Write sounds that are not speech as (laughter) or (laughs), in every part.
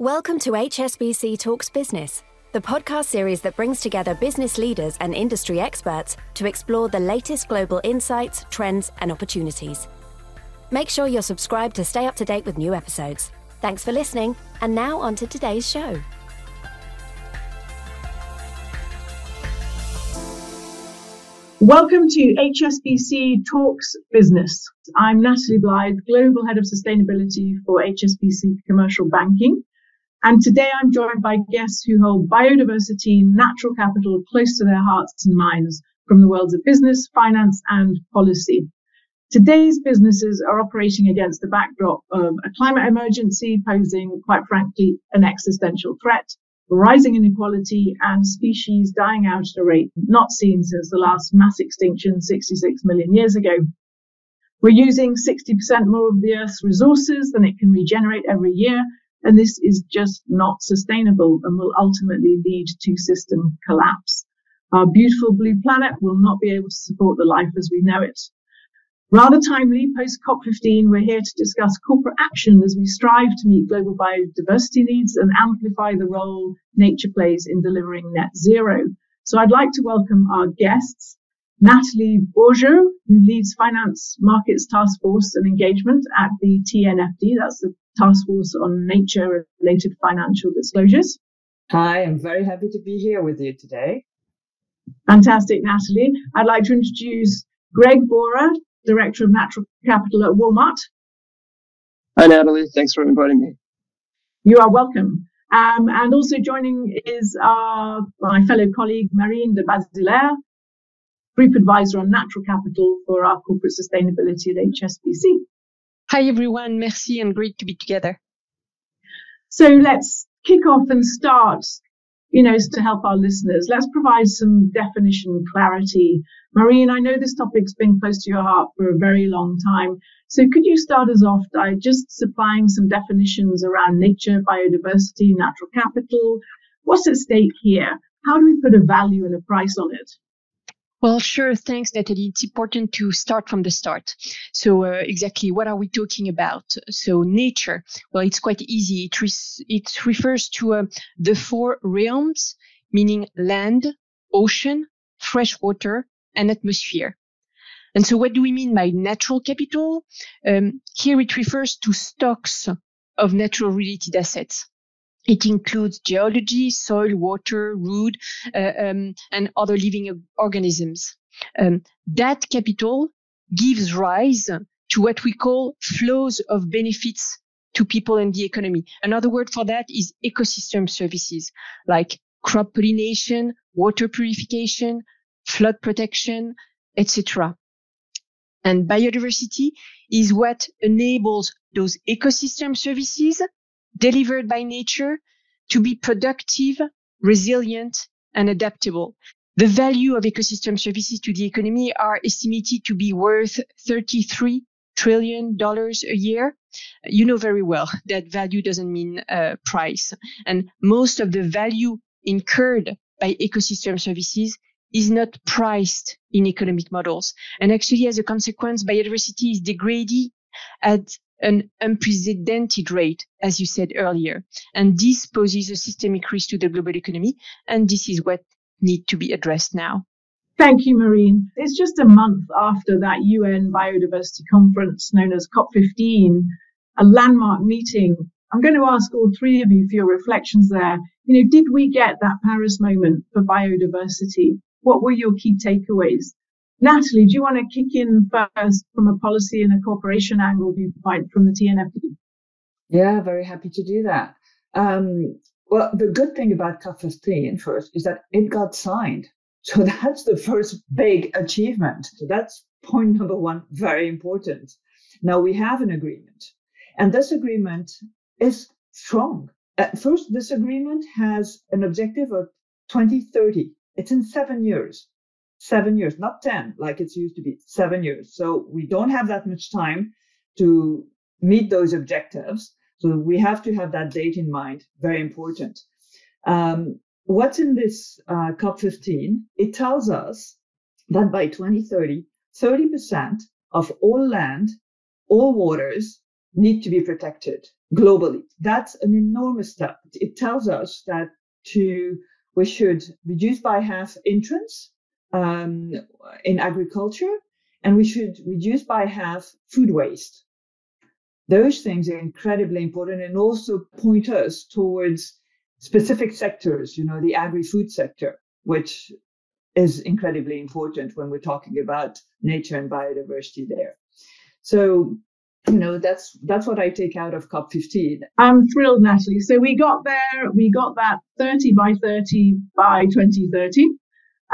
Welcome to HSBC Talks Business, the podcast series that brings together business leaders and industry experts to explore the latest global insights, trends, and opportunities. Make sure you're subscribed to stay up to date with new episodes. Thanks for listening, and now on to today's show. Welcome to HSBC Talks Business. I'm Natalie Blythe, Global Head of Sustainability for HSBC Commercial Banking. And today I'm joined by guests who hold biodiversity, natural capital close to their hearts and minds from the worlds of business, finance, and policy. Today's businesses are operating against the backdrop of a climate emergency posing, quite frankly, an existential threat rising inequality and species dying out at a rate not seen since the last mass extinction 66 million years ago. We're using 60% more of the Earth's resources than it can regenerate every year, and this is just not sustainable and will ultimately lead to system collapse. Our beautiful blue planet will not be able to support the life as we know it. Rather timely, post COP15, we're here to discuss corporate action as we strive to meet global biodiversity needs and amplify the role nature plays in delivering net zero. So I'd like to welcome our guests, Natalie Bourgeot, who leads Finance Markets Task Force and Engagement at the TNFD, that's the Task Force on Nature Related Financial Disclosures. Hi, I'm very happy to be here with you today. Fantastic, Natalie. I'd like to introduce Greg Bora, Director of Natural Capital at Walmart. Hi, Natalie. Thanks for inviting me. You are welcome. Um, and also joining is our, my fellow colleague, Marine de Bazelaire, Group Advisor on Natural Capital for our corporate sustainability at HSBC. Hi, everyone. Merci and great to be together. So let's kick off and start you know, to help our listeners. Let's provide some definition clarity. Marine, I know this topic's been close to your heart for a very long time. So could you start us off by just supplying some definitions around nature, biodiversity, natural capital? What's at stake here? How do we put a value and a price on it? Well, sure. Thanks, Natalie. It's important to start from the start. So, uh, exactly what are we talking about? So, nature. Well, it's quite easy. It, re- it refers to uh, the four realms, meaning land, ocean, fresh water, and atmosphere. And so, what do we mean by natural capital? Um, here, it refers to stocks of natural related assets. It includes geology, soil, water, wood, uh, um, and other living organisms. Um, that capital gives rise to what we call flows of benefits to people and the economy. Another word for that is ecosystem services like crop pollination, water purification, flood protection, etc. And biodiversity is what enables those ecosystem services delivered by nature to be productive, resilient, and adaptable. The value of ecosystem services to the economy are estimated to be worth 33 trillion dollars a year. You know very well that value doesn't mean uh, price. And most of the value incurred by ecosystem services is not priced in economic models. And actually, as a consequence, biodiversity is degraded at an unprecedented rate, as you said earlier. And this poses a systemic risk to the global economy. And this is what needs to be addressed now. Thank you, Marine. It's just a month after that UN biodiversity conference known as COP15, a landmark meeting. I'm going to ask all three of you for your reflections there. You know, did we get that Paris moment for biodiversity? What were your key takeaways? Natalie, do you want to kick in first from a policy and a corporation angle viewpoint from the TNFD? Yeah, very happy to do that. Um, well, the good thing about COP15 first is that it got signed. (laughs) So that's the first big achievement. So that's point number one, very important. Now we have an agreement, and this agreement is strong. At first, this agreement has an objective of 2030. It's in seven years seven years, not 10 like it's used to be, seven years. So we don't have that much time to meet those objectives. So we have to have that date in mind. Very important. Um, what's in this uh, COP15? It tells us that by 2030, 30% of all land, all waters need to be protected, globally. That's an enormous step. It tells us that to we should reduce by half intrants um, in agriculture, and we should reduce by half food waste. Those things are incredibly important and also point us towards specific sectors, you know, the agri-food sector, which is incredibly important when we're talking about nature and biodiversity there. So, you know, that's that's what I take out of COP15. I'm thrilled, Natalie. So we got there, we got that 30 by 30 by 2030.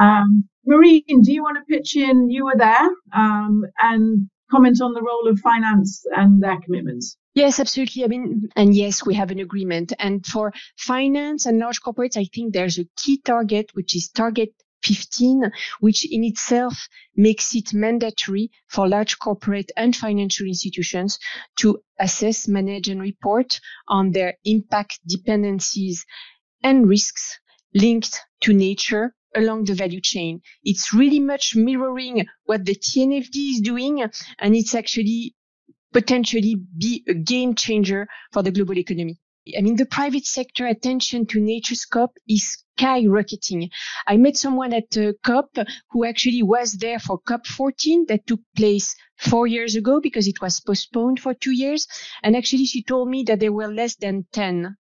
Um, Marine, do you want to pitch in? You were there um, and comment on the role of finance and their commitments. Yes, absolutely. I mean, and yes, we have an agreement. And for finance and large corporates, I think there's a key target, which is target 15, which in itself makes it mandatory for large corporate and financial institutions to assess, manage, and report on their impact dependencies and risks linked to nature along the value chain. It's really much mirroring what the TNFD is doing, and it's actually potentially be a game changer for the global economy. I mean, the private sector attention to nature scope is skyrocketing. I met someone at uh, COP who actually was there for COP 14 that took place four years ago because it was postponed for two years. And actually, she told me that there were less than 10.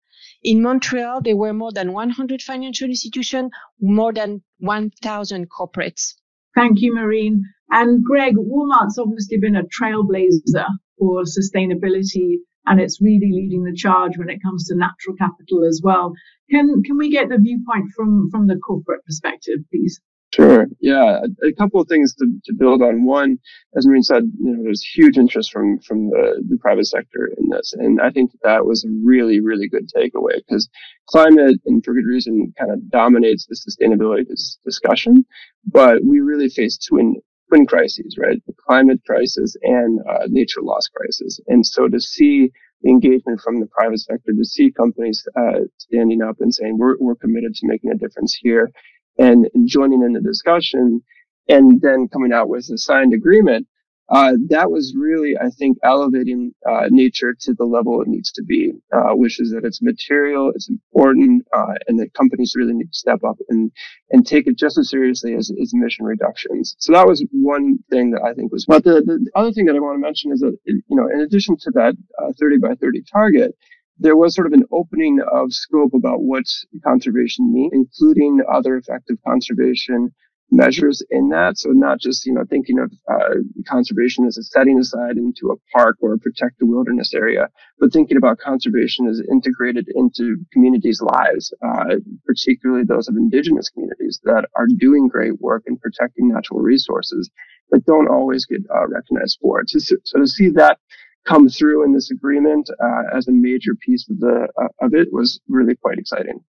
In Montreal, there were more than 100 financial institutions, more than 1,000 corporates. Thank you, Marine. And Greg, Walmart's obviously been a trailblazer for sustainability and it's really leading the charge when it comes to natural capital as well. Can can we get the viewpoint from from the corporate perspective, please? Sure. Yeah. A, a couple of things to, to build on. One, as Marine said, you know, there's huge interest from, from the, the private sector in this. And I think that was a really, really good takeaway because climate and for good reason kind of dominates the sustainability discussion. But we really face twin, twin crises, right? The climate crisis and uh, nature loss crisis. And so to see the engagement from the private sector, to see companies uh, standing up and saying we're, we're committed to making a difference here and joining in the discussion and then coming out with a signed agreement, uh, that was really, I think, elevating uh, nature to the level it needs to be, uh, which is that it's material, it's important, uh, and that companies really need to step up and and take it just as seriously as, as emission reductions. So that was one thing that I think was. But the, the other thing that I want to mention is that you know, in addition to that uh, 30 by 30 target, there was sort of an opening of scope about what conservation means, including other effective conservation measures in that. So not just, you know, thinking of uh, conservation as a setting aside into a park or protect a protected wilderness area, but thinking about conservation as integrated into communities' lives, uh, particularly those of indigenous communities that are doing great work in protecting natural resources, but don't always get uh, recognized for it. So, so to see that come through in this agreement uh, as a major piece of the uh, of it was really quite exciting.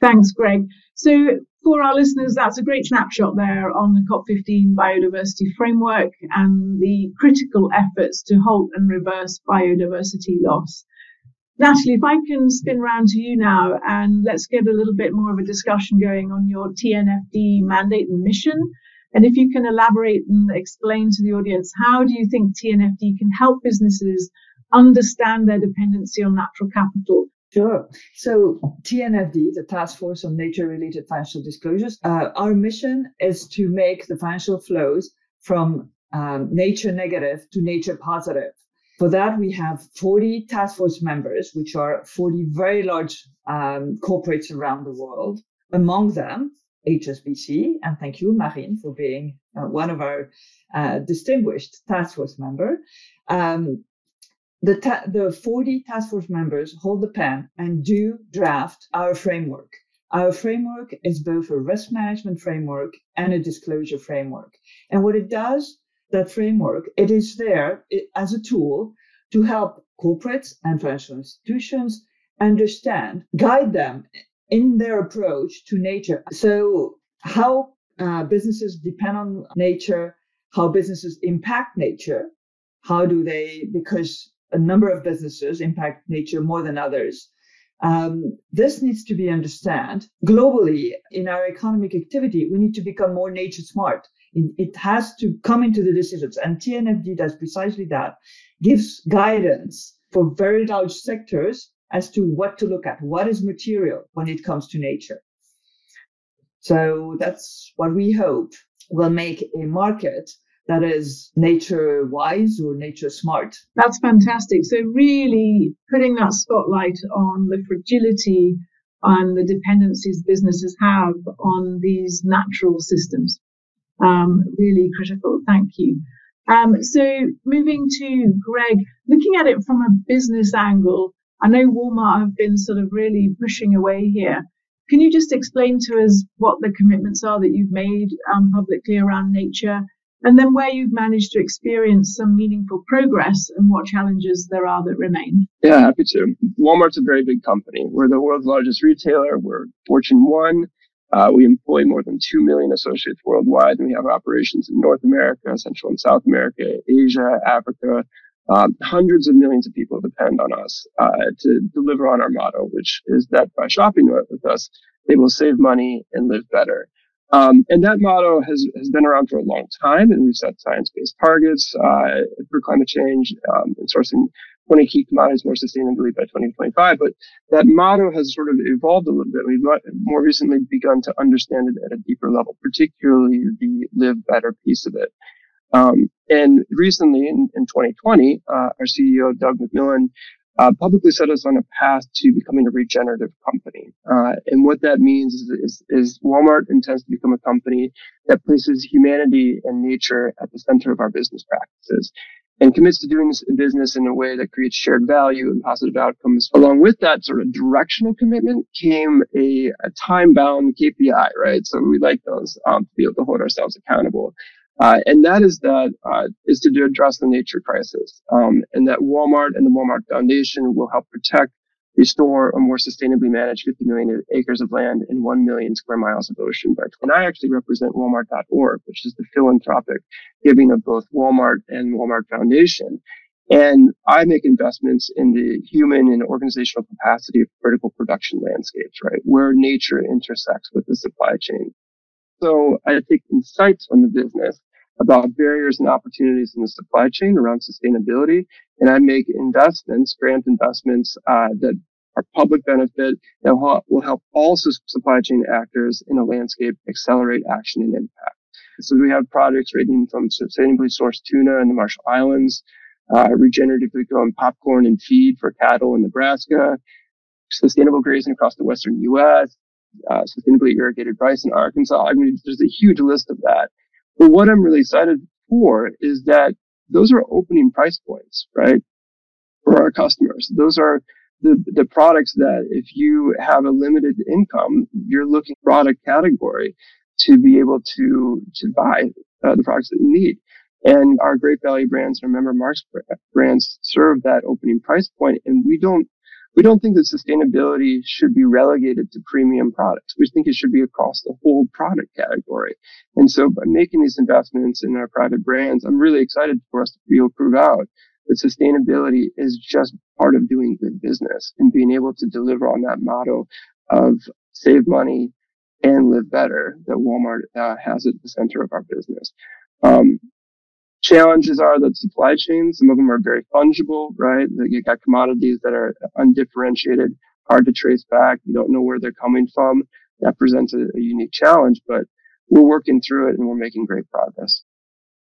Thanks, Greg. So for our listeners, that's a great snapshot there on the COP15 biodiversity framework and the critical efforts to halt and reverse biodiversity loss. Natalie, if I can spin round to you now and let's get a little bit more of a discussion going on your TNFD mandate and mission. And if you can elaborate and explain to the audience, how do you think TNFD can help businesses understand their dependency on natural capital? Sure. So TNFD, the Task Force on Nature-Related Financial Disclosures, uh, our mission is to make the financial flows from um, nature negative to nature positive. For that, we have 40 task force members, which are 40 very large um, corporates around the world. Among them, HSBC, and thank you, Marine, for being uh, one of our uh, distinguished task force member. Um, the, ta- the 40 task force members hold the pen and do draft our framework. Our framework is both a risk management framework and a disclosure framework. And what it does, that framework, it is there as a tool to help corporates and financial institutions understand, guide them in their approach to nature. So, how uh, businesses depend on nature, how businesses impact nature, how do they, because a number of businesses impact nature more than others. Um, this needs to be understood globally in our economic activity. We need to become more nature smart. It, it has to come into the decisions, and TNFD does precisely that. Gives guidance for very large sectors as to what to look at, what is material when it comes to nature. So that's what we hope will make a market that is nature wise or nature smart. That's fantastic. So really putting that spotlight on the fragility and the dependencies businesses have on these natural systems. Um, really critical. Thank you. Um, so moving to Greg, looking at it from a business angle, I know Walmart have been sort of really pushing away here. Can you just explain to us what the commitments are that you've made um, publicly around nature and then where you've managed to experience some meaningful progress and what challenges there are that remain. Yeah, happy to. Walmart's a very big company. We're the world's largest retailer. We're Fortune 1. Uh, we employ more than 2 million associates worldwide, and we have operations in North America, Central and South America, Asia, Africa. Um, hundreds of millions of people depend on us uh, to deliver on our motto, which is that by shopping with us, they will save money and live better. Um, and that motto has, has been around for a long time, and we've set science-based targets uh, for climate change um, and sourcing 20 key commodities more sustainably by 2025. But that motto has sort of evolved a little bit. We've more recently begun to understand it at a deeper level, particularly the live better piece of it. Um, and recently in, in 2020, uh, our CEO, Doug McMillon uh, publicly set us on a path to becoming a regenerative company. Uh, and what that means is, is, is, Walmart intends to become a company that places humanity and nature at the center of our business practices and commits to doing this business in a way that creates shared value and positive outcomes. Along with that sort of directional commitment came a, a time bound KPI, right? So we like those um, to be able to hold ourselves accountable. Uh, and that is that uh, is to address the nature crisis, um, and that Walmart and the Walmart Foundation will help protect, restore, or more sustainably manage 50 million acres of land and 1 million square miles of ocean. But and I actually represent Walmart.org, which is the philanthropic giving of both Walmart and Walmart Foundation. And I make investments in the human and organizational capacity of critical production landscapes, right? Where nature intersects with the supply chain. So I take insights from the business about barriers and opportunities in the supply chain around sustainability, and I make investments, grant investments uh, that are public benefit that will help all supply chain actors in a landscape accelerate action and impact. So we have projects ranging from sustainably sourced tuna in the Marshall Islands, uh, regeneratively grown popcorn and feed for cattle in Nebraska, sustainable grazing across the western U.S., uh, sustainably irrigated rice in Arkansas. I mean, there's a huge list of that. But what I'm really excited for is that those are opening price points, right? For our customers. Those are the, the products that if you have a limited income, you're looking product category to be able to, to buy uh, the products that you need. And our great value brands, remember Mark's brands serve that opening price point and we don't we don't think that sustainability should be relegated to premium products. We think it should be across the whole product category. And so by making these investments in our private brands, I'm really excited for us to be able to prove out that sustainability is just part of doing good business and being able to deliver on that motto of save money and live better that Walmart uh, has at the center of our business. Um, Challenges are that supply chains, some of them are very fungible, right? That you got commodities that are undifferentiated, hard to trace back. You don't know where they're coming from. That presents a, a unique challenge, but we're working through it and we're making great progress.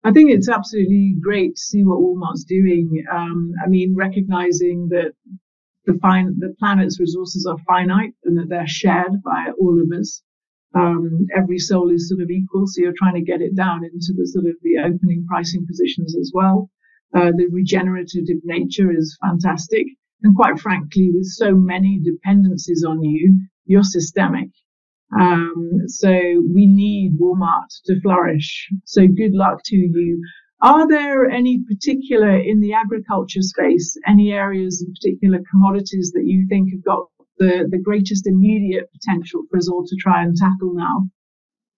I think it's absolutely great to see what Walmart's doing. Um, I mean, recognizing that the, the planet's resources are finite and that they're shared by all of us um, every soul is sort of equal. So you're trying to get it down into the sort of the opening pricing positions as well. Uh, the regenerative nature is fantastic. And quite frankly, with so many dependencies on you, you're systemic. Um, so we need Walmart to flourish. So good luck to you. Are there any particular in the agriculture space, any areas in particular commodities that you think have got the, the greatest immediate potential for us all to try and tackle now?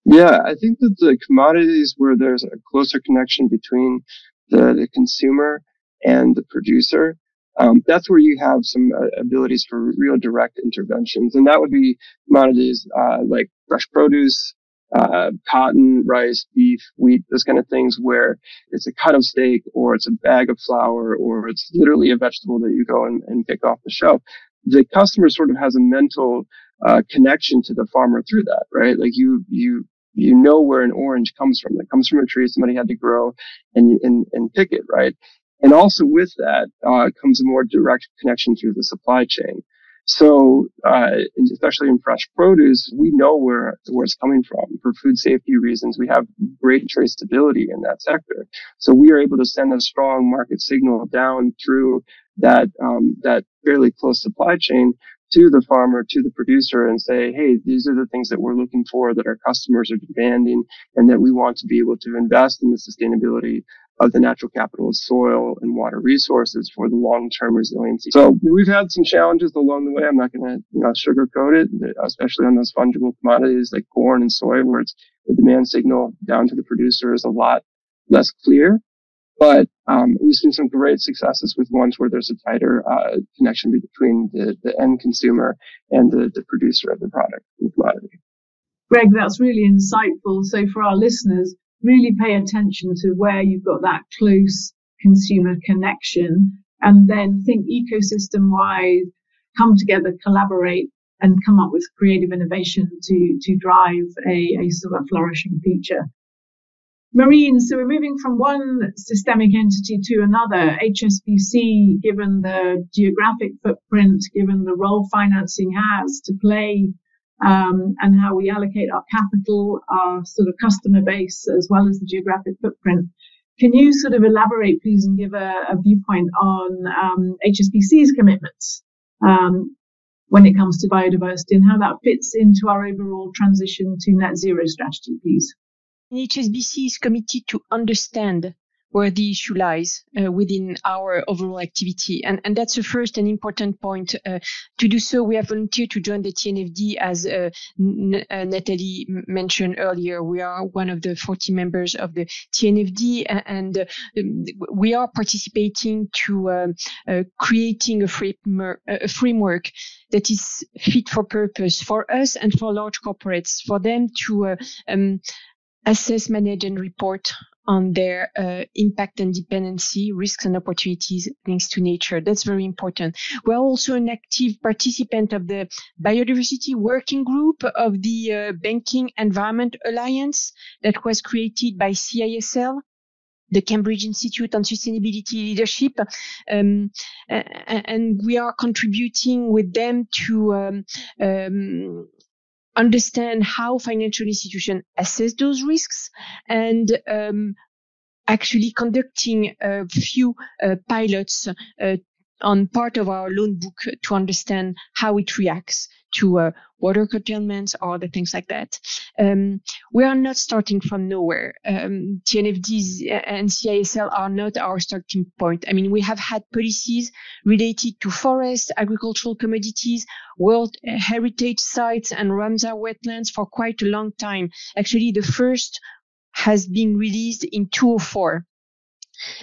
Yeah, I think that the commodities where there's a closer connection between the, the consumer and the producer, um, that's where you have some uh, abilities for real direct interventions. And that would be commodities uh, like fresh produce, uh, cotton, rice, beef, wheat, those kind of things where it's a cut of steak or it's a bag of flour or it's literally a vegetable that you go and, and pick off the shelf. The customer sort of has a mental uh, connection to the farmer through that, right? Like you, you, you know where an orange comes from. It comes from a tree somebody had to grow and, and, and pick it, right? And also with that uh, comes a more direct connection through the supply chain. So, uh, especially in fresh produce, we know where, where it's coming from. For food safety reasons, we have great traceability in that sector. So we are able to send a strong market signal down through that, um, that fairly close supply chain to the farmer, to the producer and say, Hey, these are the things that we're looking for that our customers are demanding and that we want to be able to invest in the sustainability of the natural capital of soil and water resources for the long-term resiliency. So we've had some challenges along the way. I'm not going to you know, sugarcoat it, especially on those fungible commodities like corn and soy, where it's the demand signal down to the producer is a lot less clear. But um, we've seen some great successes with ones where there's a tighter uh, connection between the, the end consumer and the, the producer of the product and commodity. Greg, that's really insightful. So for our listeners, really pay attention to where you've got that close consumer connection and then think ecosystem wide, come together, collaborate and come up with creative innovation to, to drive a, a sort of flourishing future. Marine, so we're moving from one systemic entity to another. HSBC, given the geographic footprint, given the role financing has to play um, and how we allocate our capital, our sort of customer base, as well as the geographic footprint. Can you sort of elaborate, please, and give a, a viewpoint on um, HSBC's commitments um, when it comes to biodiversity and how that fits into our overall transition to net zero strategy, please? HSBC is committed to understand where the issue lies uh, within our overall activity. And, and that's the first and important point. Uh, to do so, we have volunteered to join the TNFD as uh, N- uh, Natalie mentioned earlier. We are one of the 40 members of the TNFD and uh, we are participating to um, uh, creating a framework, a framework that is fit for purpose for us and for large corporates, for them to um, assess, manage, and report on their uh, impact and dependency, risks and opportunities links to nature. That's very important. We're also an active participant of the biodiversity working group of the uh, Banking Environment Alliance that was created by CISL the Cambridge Institute on Sustainability Leadership, um, and we are contributing with them to um, um, understand how financial institutions assess those risks and um, actually conducting a few uh, pilots uh, on part of our loan book to understand how it reacts to uh, water curtailments or other things like that. Um, we are not starting from nowhere. Um, TNFDs and CISL are not our starting point. I mean, we have had policies related to forests, agricultural commodities, World Heritage sites, and Ramsar wetlands for quite a long time. Actually, the first has been released in 2004.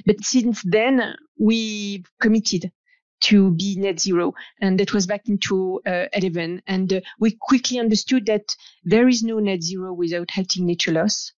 But since then, we've committed to be net zero. And that was back in 2011. And uh, we quickly understood that there is no net zero without halting nature loss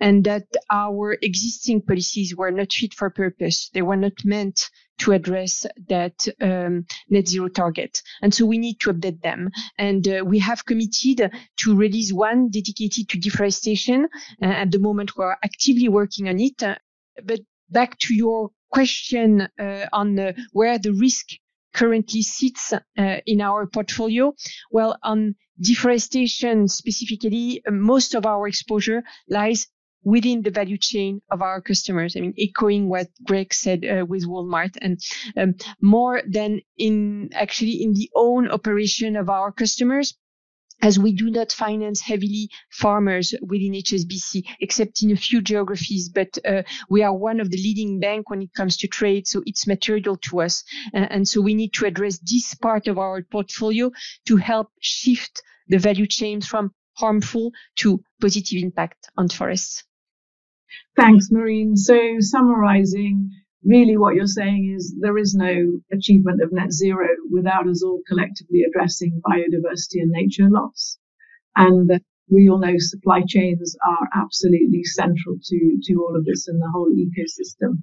and that our existing policies were not fit for purpose. They were not meant to address that um, net zero target. And so we need to update them. And uh, we have committed to release one dedicated to deforestation. Uh, at the moment, we're actively working on it. Uh, but back to your question uh, on uh, where the risk currently sits uh, in our portfolio? Well, on deforestation specifically, most of our exposure lies within the value chain of our customers. I mean, echoing what Greg said uh, with Walmart and um, more than in actually in the own operation of our customers as we do not finance heavily farmers within HSBC, except in a few geographies, but uh, we are one of the leading bank when it comes to trade, so it's material to us. Uh, and so we need to address this part of our portfolio to help shift the value chain from harmful to positive impact on forests. Thanks, Marine. So summarizing, really what you're saying is there is no achievement of net zero without us all collectively addressing biodiversity and nature loss. And we all know supply chains are absolutely central to, to all of this and the whole ecosystem.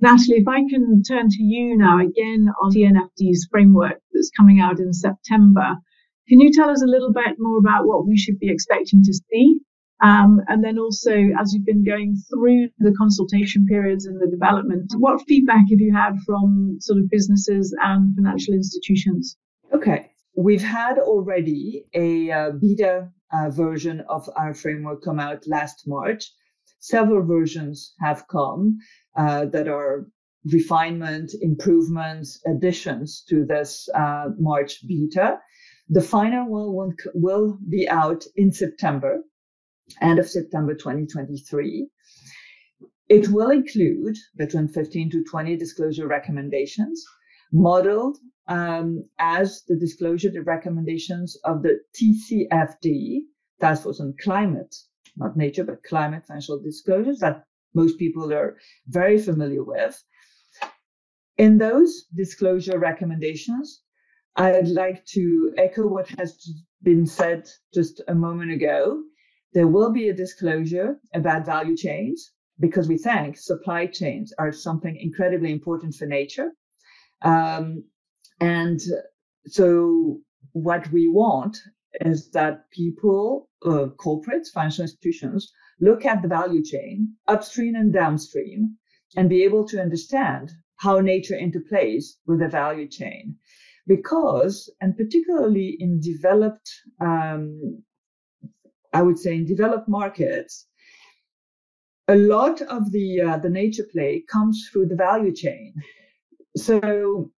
Natalie, if I can turn to you now again on TNFD's framework that's coming out in September. Can you tell us a little bit more about what we should be expecting to see? Um, and then also, as you've been going through the consultation periods and the development, what feedback have you had from sort of businesses and financial institutions? Okay. We've had already a uh, beta uh, version of our framework come out last March. Several versions have come uh, that are refinement, improvements, additions to this uh, March beta. The final one will, will be out in September, end of September 2023. It will include between 15 to 20 disclosure recommendations modeled um, as the disclosure the recommendations of the TCFD, Task Force on Climate, not nature, but climate financial disclosures that most people are very familiar with. In those disclosure recommendations, I'd like to echo what has been said just a moment ago. There will be a disclosure about value chains because we think supply chains are something incredibly important for nature. Um, and so what we want is that people, uh, corporates, financial institutions look at the value chain upstream and downstream and be able to understand how nature interplays with the value chain. Because, and particularly in developed, um, I would say in developed markets, a lot of the uh, the nature play comes through the value chain. So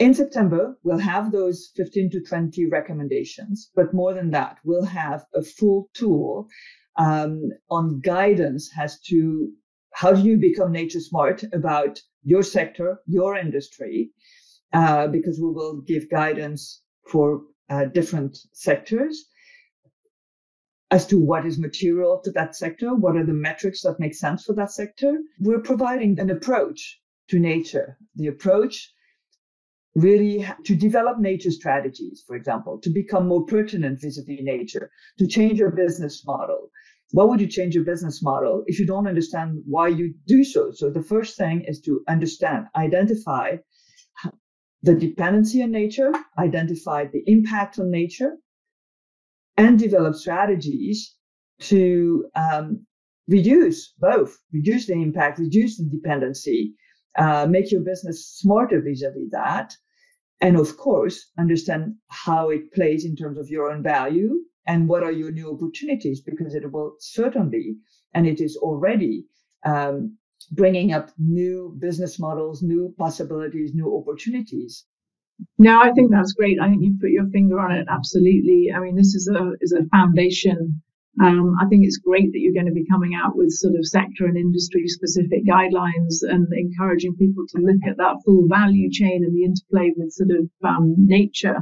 in September, we'll have those 15 to 20 recommendations, but more than that, we'll have a full tool um, on guidance as to how do you become nature smart about your sector, your industry, uh, because we will give guidance for uh, different sectors as to what is material to that sector, what are the metrics that make sense for that sector. We're providing an approach to nature. The approach really to develop nature strategies, for example, to become more pertinent vis-a-vis nature, to change your business model. Why would you change your business model if you don't understand why you do so? So the first thing is to understand, identify the dependency on nature, identify the impact on nature, and develop strategies to um, reduce both, reduce the impact, reduce the dependency, uh, make your business smarter vis-a-vis that, and of course, understand how it plays in terms of your own value and what are your new opportunities, because it will certainly, and it is already um, bringing up new business models, new possibilities, new opportunities. No, I think that's great. I think you put your finger on it. Absolutely. I mean, this is a is a foundation um, I think it's great that you're going to be coming out with sort of sector and industry specific guidelines and encouraging people to look at that full value chain and the interplay with sort of um, nature.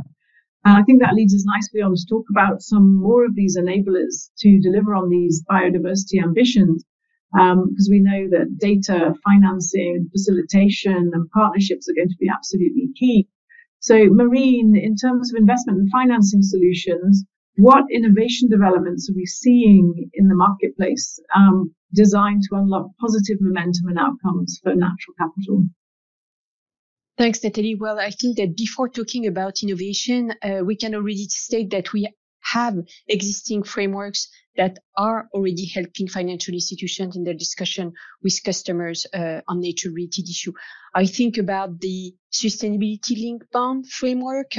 And I think that leads us nicely on to talk about some more of these enablers to deliver on these biodiversity ambitions. Because um, we know that data, financing, facilitation, and partnerships are going to be absolutely key. So, Marine, in terms of investment and financing solutions, what innovation developments are we seeing in the marketplace um, designed to unlock positive momentum and outcomes for natural capital? Thanks, Natalie. Well, I think that before talking about innovation, uh, we can already state that we have existing frameworks that are already helping financial institutions in their discussion with customers uh, on nature related issue. I think about the sustainability linked bond framework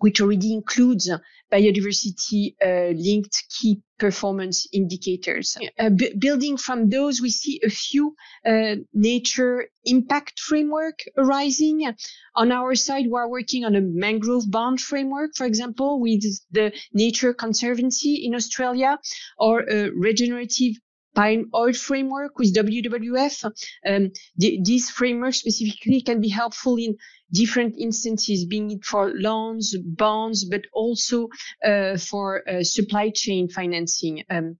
which already includes biodiversity uh, linked key performance indicators. Uh, b- building from those, we see a few uh, nature impact framework arising. On our side, we are working on a mangrove bond framework, for example, with the Nature Conservancy in Australia, or a regenerative palm oil framework with WWF. Um, th- these frameworks specifically can be helpful in different instances, being it for loans, bonds, but also uh, for uh, supply chain financing. Um,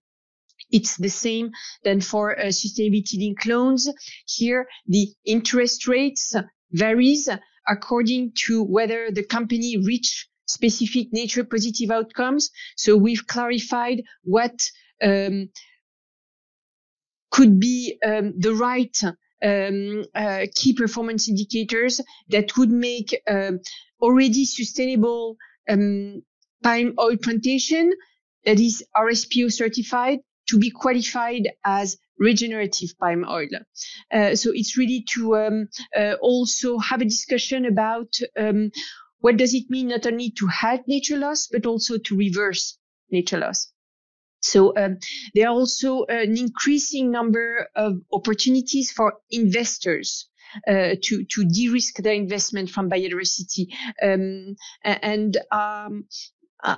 it's the same than for uh, sustainability linked loans. Here, the interest rates varies according to whether the company reach specific nature positive outcomes. So we've clarified what um, could be um, the right um, uh, key performance indicators that would make um, already sustainable um, palm oil plantation that is RSPO certified to be qualified as regenerative palm oil. Uh, so it's really to um, uh, also have a discussion about what does it mean not only to halt nature loss, but also to reverse nature loss. So um, there are also an increasing number of opportunities for investors uh, to to de-risk their investment from biodiversity, um, and um, uh,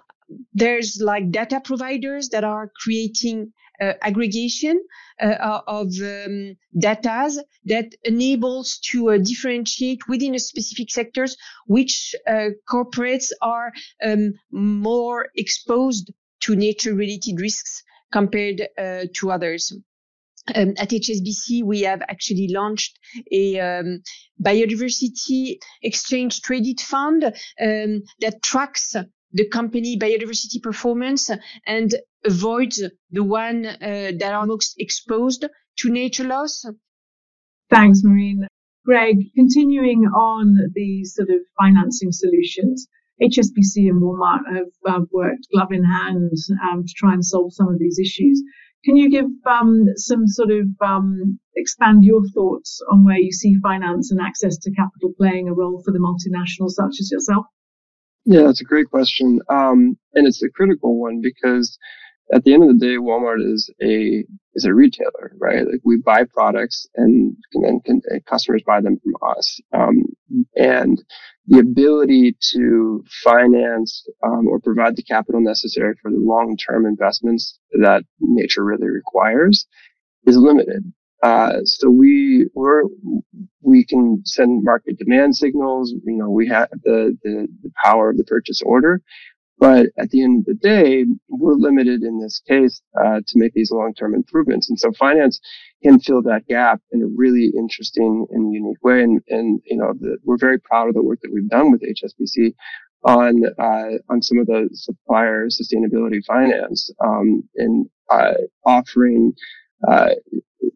there's like data providers that are creating uh, aggregation uh, of um, data that enables to uh, differentiate within a specific sectors which uh, corporates are um, more exposed to nature related risks compared uh, to others. Um, at HSBC, we have actually launched a um, biodiversity exchange traded fund um, that tracks the company biodiversity performance and avoids the one uh, that are most exposed to nature loss. Thanks, Marine. Greg, continuing on the sort of financing solutions, HSBC and Walmart have worked glove in hand um, to try and solve some of these issues. Can you give um, some sort of um, expand your thoughts on where you see finance and access to capital playing a role for the multinationals such as yourself? Yeah, that's a great question. Um, and it's a critical one because at the end of the day, Walmart is a is a retailer, right? Like we buy products and, and then customers buy them from us. Um, and the ability to finance um, or provide the capital necessary for the long term investments that nature really requires is limited. Uh, so we we're, we can send market demand signals. You know, we have the, the, the power of the purchase order, but at the end of the day, we're limited in this case uh, to make these long-term improvements. And so finance can fill that gap in a really interesting and unique way. And, and you know, the, we're very proud of the work that we've done with HSBC on uh, on some of the supplier sustainability finance um, and uh, offering uh,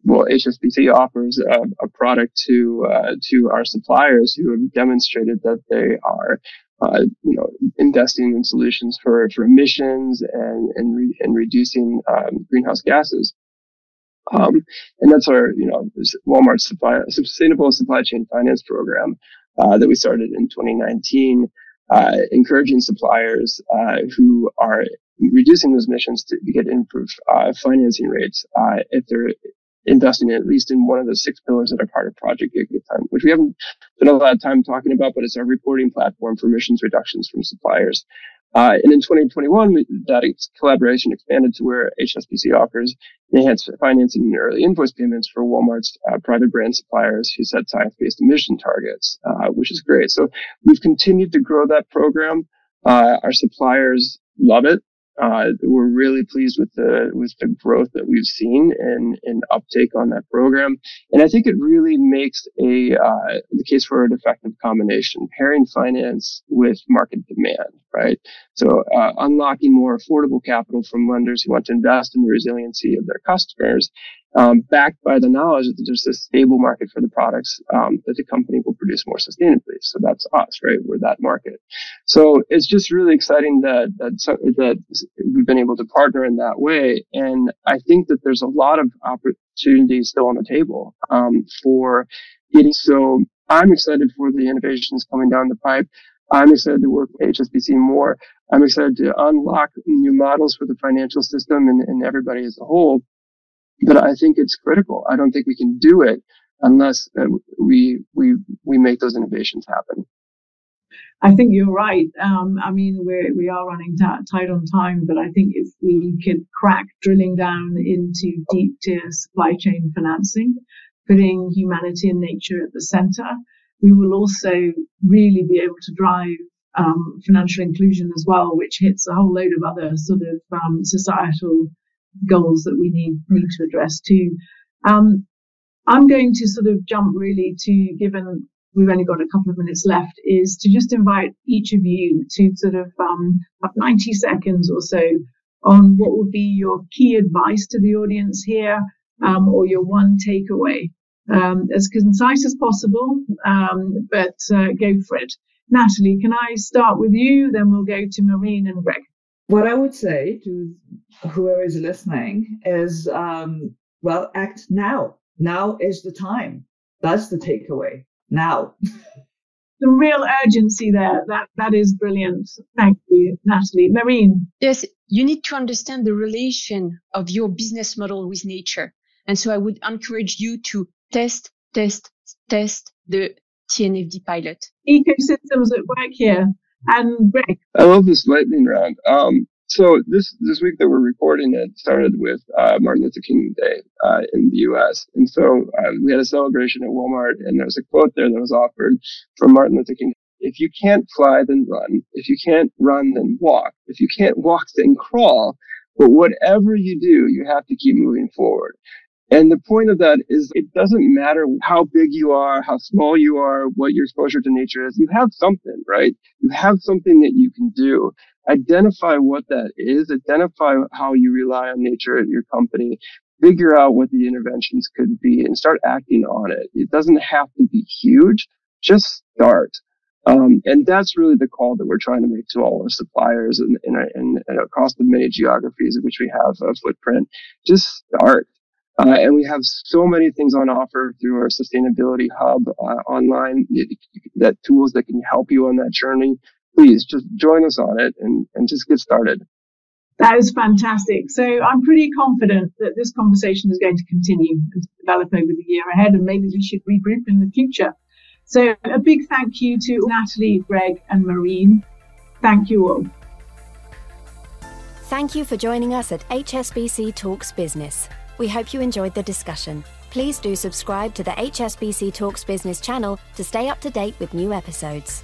well, HSBC offers a, a product to uh, to our suppliers who have demonstrated that they are, uh, you know, investing in solutions for for emissions and and re- and reducing um, greenhouse gases. Um, and that's our, you know, Walmart supply, sustainable supply chain finance program uh, that we started in 2019, uh, encouraging suppliers uh, who are reducing those emissions to get improved uh, financing rates uh, if they're investing in at least in one of the six pillars that are part of Project Gigaton, which we haven't spent a lot of time talking about, but it's our reporting platform for emissions reductions from suppliers. Uh, and in 2021, that collaboration expanded to where HSBC offers enhanced financing and early invoice payments for Walmart's uh, private brand suppliers who set science-based emission targets, uh, which is great. So we've continued to grow that program. Uh, our suppliers love it. Uh, we're really pleased with the with the growth that we've seen and, and uptake on that program, and I think it really makes a uh, the case for an effective combination, pairing finance with market demand, right? So uh, unlocking more affordable capital from lenders who want to invest in the resiliency of their customers, um, backed by the knowledge that there's a stable market for the products um, that the company will produce more sustainably. So that's us, right? We're that market. So it's just really exciting that that that we've been able to partner in that way. And I think that there's a lot of opportunities still on the table um, for getting. So I'm excited for the innovations coming down the pipe. I'm excited to work with HSBC more. I'm excited to unlock new models for the financial system and, and everybody as a whole but I think it's critical. I don't think we can do it unless uh, we we we make those innovations happen. I think you're right. Um, I mean, we we are running t- tight on time, but I think if we could crack drilling down into deep tier supply chain financing, putting humanity and nature at the center, we will also really be able to drive um, financial inclusion as well, which hits a whole load of other sort of um, societal goals that we need need to address too. Um, I'm going to sort of jump really to given we've only got a couple of minutes left, is to just invite each of you to sort of um, have 90 seconds or so on what would be your key advice to the audience here um, or your one takeaway. Um, as concise as possible, um, but uh, go for it. Natalie, can I start with you? Then we'll go to Marine and Greg. What I would say to whoever is listening is, um, well, act now. Now is the time. That's the takeaway. Now. (laughs) the real urgency there. That that is brilliant. Thank you, Natalie. Marine. Yes, you need to understand the relation of your business model with nature. And so I would encourage you to test, test, test the TNFD pilot. Ecosystems at work here. And Greg. I love this lightning round. Um, so this this week that we're recording it started with uh, Martin Luther King Day uh, in the U.S. And so uh, we had a celebration at Walmart, and there was a quote there that was offered from Martin Luther King: "If you can't fly, then run. If you can't run, then walk. If you can't walk, then crawl. But whatever you do, you have to keep moving forward." And the point of that is it doesn't matter how big you are, how small you are, what your exposure to nature is. You have something, right? You have something that you can do. Identify what that is. Identify how you rely on nature at your company. Figure out what the interventions could be and start acting on it. It doesn't have to be huge. Just start. Um, and that's really the call that we're trying to make to all our suppliers and, and, and, and across the many geographies in which we have a footprint. Just start uh, and we have so many things on offer through our sustainability hub uh, online that tools that can help you on that journey. Please just join us on it and, and just get started. That is fantastic. So I'm pretty confident that this conversation is going to continue and develop over the year ahead, and maybe we should regroup in the future. So a big thank you to Natalie, Greg, and Marine. Thank you all. Thank you for joining us at HSBC Talks Business. We hope you enjoyed the discussion. Please do subscribe to the HSBC Talks Business channel to stay up to date with new episodes.